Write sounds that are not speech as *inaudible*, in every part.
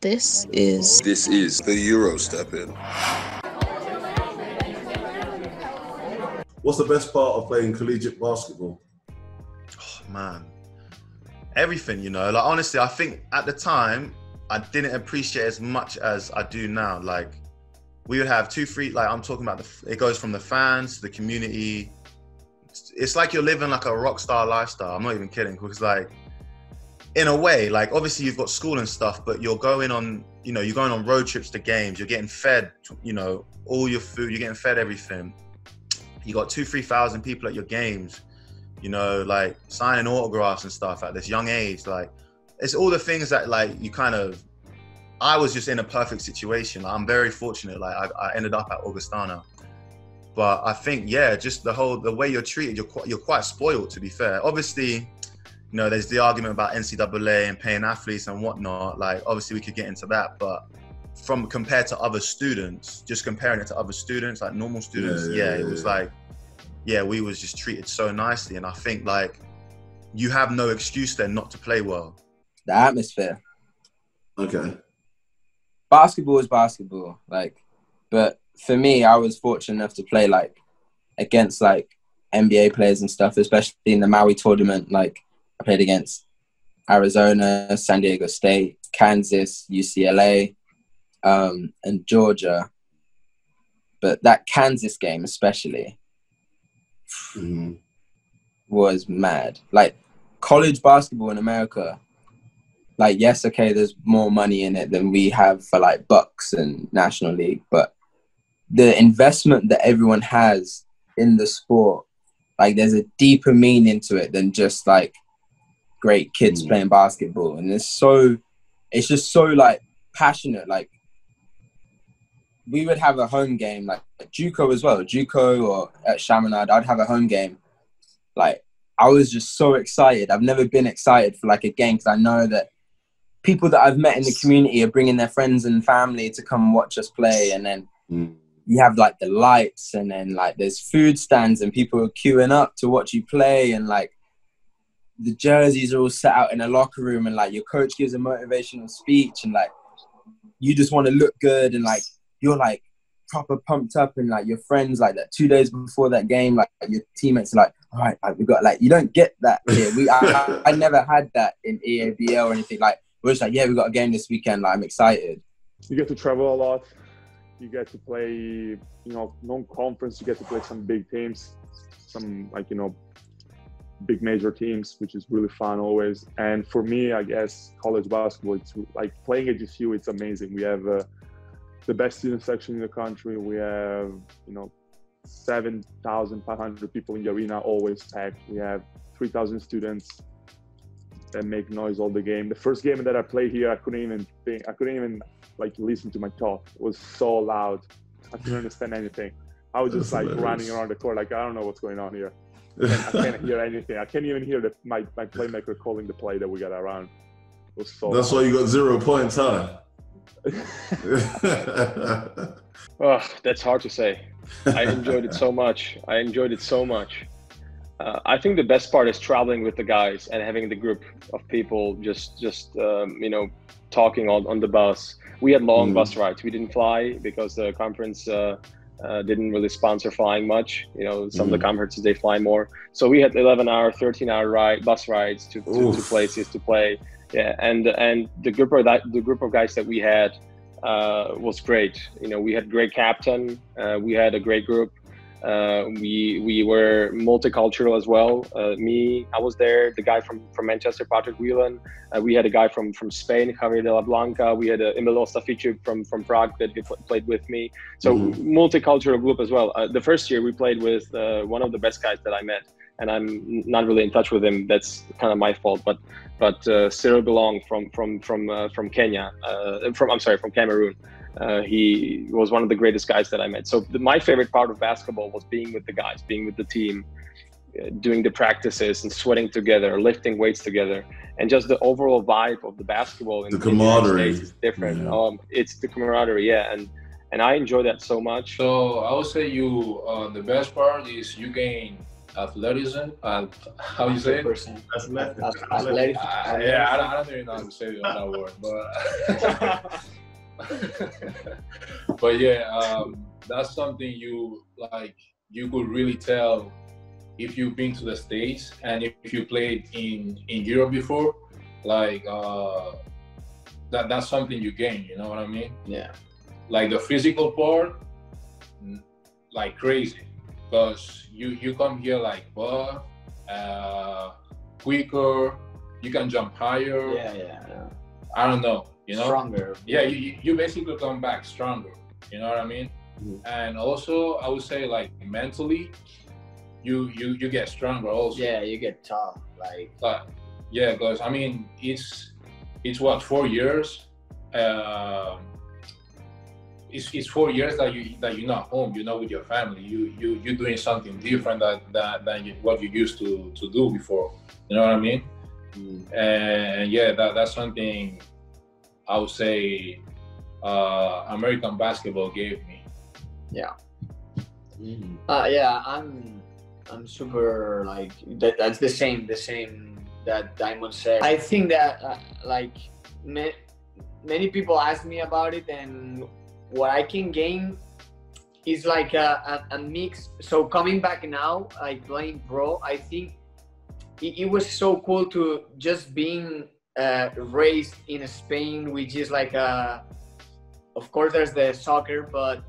This is. This is the EuroStepping. What's the best part of playing collegiate basketball? Oh, man, everything. You know, like honestly, I think at the time I didn't appreciate as much as I do now. Like we would have two free. Like I'm talking about the. It goes from the fans to the community. It's, it's like you're living like a rock star lifestyle. I'm not even kidding. Because like in a way, like obviously you've got school and stuff, but you're going on, you know, you're going on road trips to games. You're getting fed, you know, all your food. You're getting fed everything. You got two, three thousand people at your games. You know, like signing autographs and stuff at this young age. Like it's all the things that like you kind of. I was just in a perfect situation. I'm very fortunate. Like I, I ended up at Augustana, but I think yeah, just the whole the way you're treated, you're quite, you're quite spoiled. To be fair, obviously you know, there's the argument about NCAA and paying athletes and whatnot. Like, obviously, we could get into that, but from compared to other students, just comparing it to other students, like normal students, yeah, yeah, yeah it was yeah. like, yeah, we was just treated so nicely, and I think like you have no excuse then not to play well. The atmosphere. Okay. Basketball is basketball, like, but for me, I was fortunate enough to play like against like NBA players and stuff, especially in the Maui tournament. Like, I played against Arizona, San Diego State, Kansas, UCLA, um, and Georgia. But that Kansas game, especially, mm-hmm. was mad. Like college basketball in America, like yes, okay, there's more money in it than we have for like Bucks and National League, but the investment that everyone has in the sport, like there's a deeper meaning to it than just like great kids mm. playing basketball, and it's so, it's just so like passionate. Like we would have a home game, like JUCO as well, JUCO or at Chaminade, I'd have a home game. Like I was just so excited. I've never been excited for like a game because I know that people that I've met in the community are bringing their friends and family to come watch us play, and then. Mm. You have like the lights, and then like there's food stands, and people are queuing up to watch you play, and like the jerseys are all set out in a locker room and like your coach gives a motivational speech and like you just want to look good and like you're like proper pumped up and like your friends like that two days before that game like your teammates like all right like, we got like you don't get that here. We I, I, I, never had that in EABL or anything. Like we're just like yeah we got a game this weekend. Like I'm excited. You get to travel a lot. You get to play you know non-conference. You get to play some big teams some like you know big major teams, which is really fun always. And for me, I guess college basketball, it's like playing at GCU, it's amazing. We have uh, the best student section in the country. We have, you know, 7,500 people in the arena, always packed. We have 3,000 students that make noise all the game. The first game that I played here, I couldn't even think, I couldn't even like listen to my talk. It was so loud. I couldn't understand anything. I was just like running around the court, like I don't know what's going on here. I can't hear anything. I can't even hear the, my, my playmaker calling the play that we got around. So That's why you got zero points, huh? *laughs* *laughs* oh, that's hard to say. I enjoyed it so much. I enjoyed it so much. Uh, I think the best part is traveling with the guys and having the group of people just just um, you know talking on, on the bus. We had long mm. bus rides. We didn't fly because the conference uh, uh, didn't really sponsor flying much. You know, some mm-hmm. of the mm-hmm. conferences they fly more. So we had 11 hour, 13 hour ride bus rides to, to, to, places to play. Yeah, and and the group of that the group of guys that we had uh, was great. You know, we had great captain. Uh, we had a great group. Uh, we we were multicultural as well. Uh, me, I was there. The guy from, from Manchester, Patrick Whelan. Uh, we had a guy from, from Spain, Javier de la Blanca. We had a Emilio Stafici from, from Prague that played with me. So mm-hmm. multicultural group as well. Uh, the first year we played with uh, one of the best guys that I met, and I'm not really in touch with him. That's kind of my fault. But but uh, Cyril Belong from from from from Kenya, from I'm sorry, from Cameroon. Uh, he was one of the greatest guys that I met. So the, my favorite part of basketball was being with the guys, being with the team, uh, doing the practices and sweating together, lifting weights together, and just the overall vibe of the basketball. In, the camaraderie is different. Yeah. Um, it's the camaraderie, yeah, and and I enjoy that so much. So I would say you uh, the best part is you gain athleticism. Uh, how you say it? Athletic. Athletic. Uh, yeah, I don't, I don't even know how to say that word, but *laughs* *laughs* *laughs* but yeah, um, that's something you like. You could really tell if you've been to the states and if you played in in Europe before. Like uh, that that's something you gain. You know what I mean? Yeah. Like the physical part, like crazy, because you you come here like buff, uh, quicker. You can jump higher. Yeah, yeah. yeah. I don't know. You know? Stronger. yeah, you, you- basically come back stronger. You know what I mean? Mhm. And also, I would say like mentally, you you you get stronger also. Yeah, you get tough. Like But yeah, because I mean, it's it's what four years. Um, it's, it's four years that you that you're not home. You're not with your family. You you you're doing something different that that than you, what you used to to do before. You know what I mean? And yeah, that that's something I would say uh, American basketball gave me. Yeah. Uh, yeah, I'm I'm super like that. That's the same, the same that Diamond said. I think that uh, like ma- many people ask me about it, and what I can gain is like a, a, a mix. So coming back now, like playing pro, I think it, it was so cool to just being uh, raised in Spain, which is like a. Of course, there's the soccer, but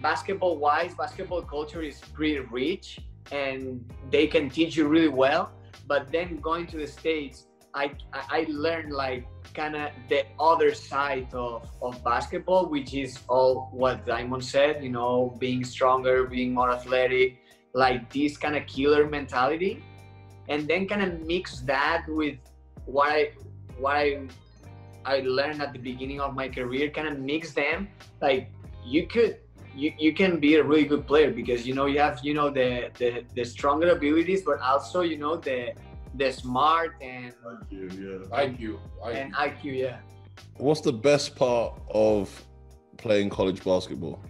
basketball wise basketball culture is pretty rich and they can teach you really well but then going to the states i i I learned like kind of the other side of of basketball which is all what diamond said you know being stronger being more athletic like this kind of killer mentality and then kind of mix that with what i what i i learned at the beginning of my career kind of mix them like you could you, you can be a really good player because you know you have you know the, the the stronger abilities but also you know the the smart and IQ, yeah. IQ, IQ. and IQ yeah What's the best part of playing college basketball?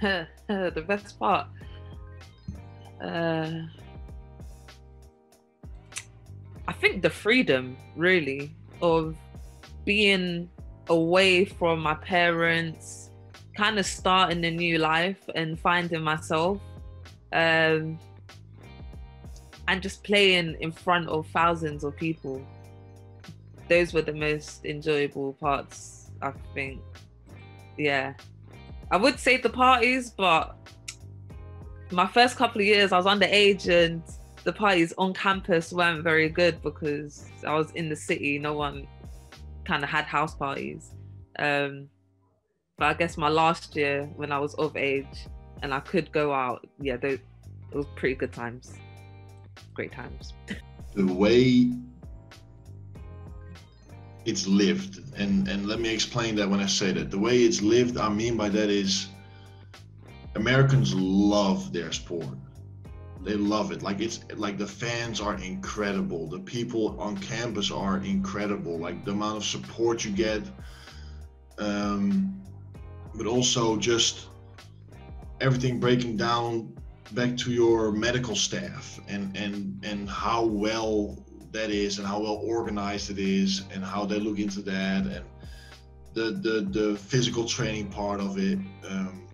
*laughs* the best part. Uh, I think the freedom, really, of being away from my parents, kind of starting a new life and finding myself, um, and just playing in front of thousands of people. Those were the most enjoyable parts, I think. Yeah. I would say the parties, but my first couple of years I was underage and the parties on campus weren't very good because I was in the city. No one kind of had house parties. Um, but I guess my last year when I was of age and I could go out, yeah, those, it was pretty good times. Great times. the way it's lived and and let me explain that when i say that the way it's lived i mean by that is americans love their sport they love it. Like it's like the fans are incredible. The people on campus are incredible. Like the amount of support you get um but also just everything breaking down back to your medical staff and and and how well that is and how well organized it is and how they look into that and the the the physical training part of it. Um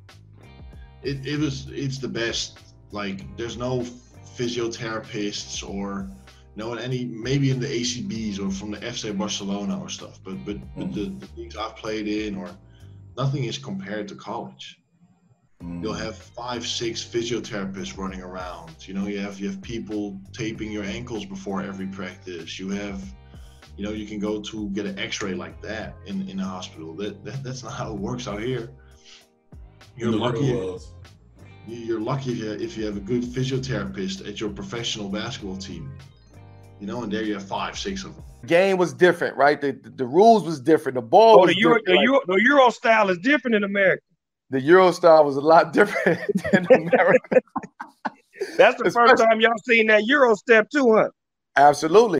it, it was it's the best like there's no physiotherapists or you know any maybe in the acbs or from the fc barcelona or stuff but but, but the, the leagues i've played in or nothing is compared to college. Mm. You'll have five six physiotherapists running around you know you have you have people taping your ankles before every practice. You have you know you can go to get an x-ray like that in in a hospital. That, that that's not how it works out here. You're In the real lucky. You're lucky if you, if you have a good physiotherapist at your professional basketball team you know and there you have five six of them game was different, right? The, the, the rules was different. The ball Oh, was the Euro, different. the, Euro, the Euro style is different in America. the Euro style was a lot different *laughs* than *laughs* America. That's the first time y'all seen that Euro step too, huh? Absolutely.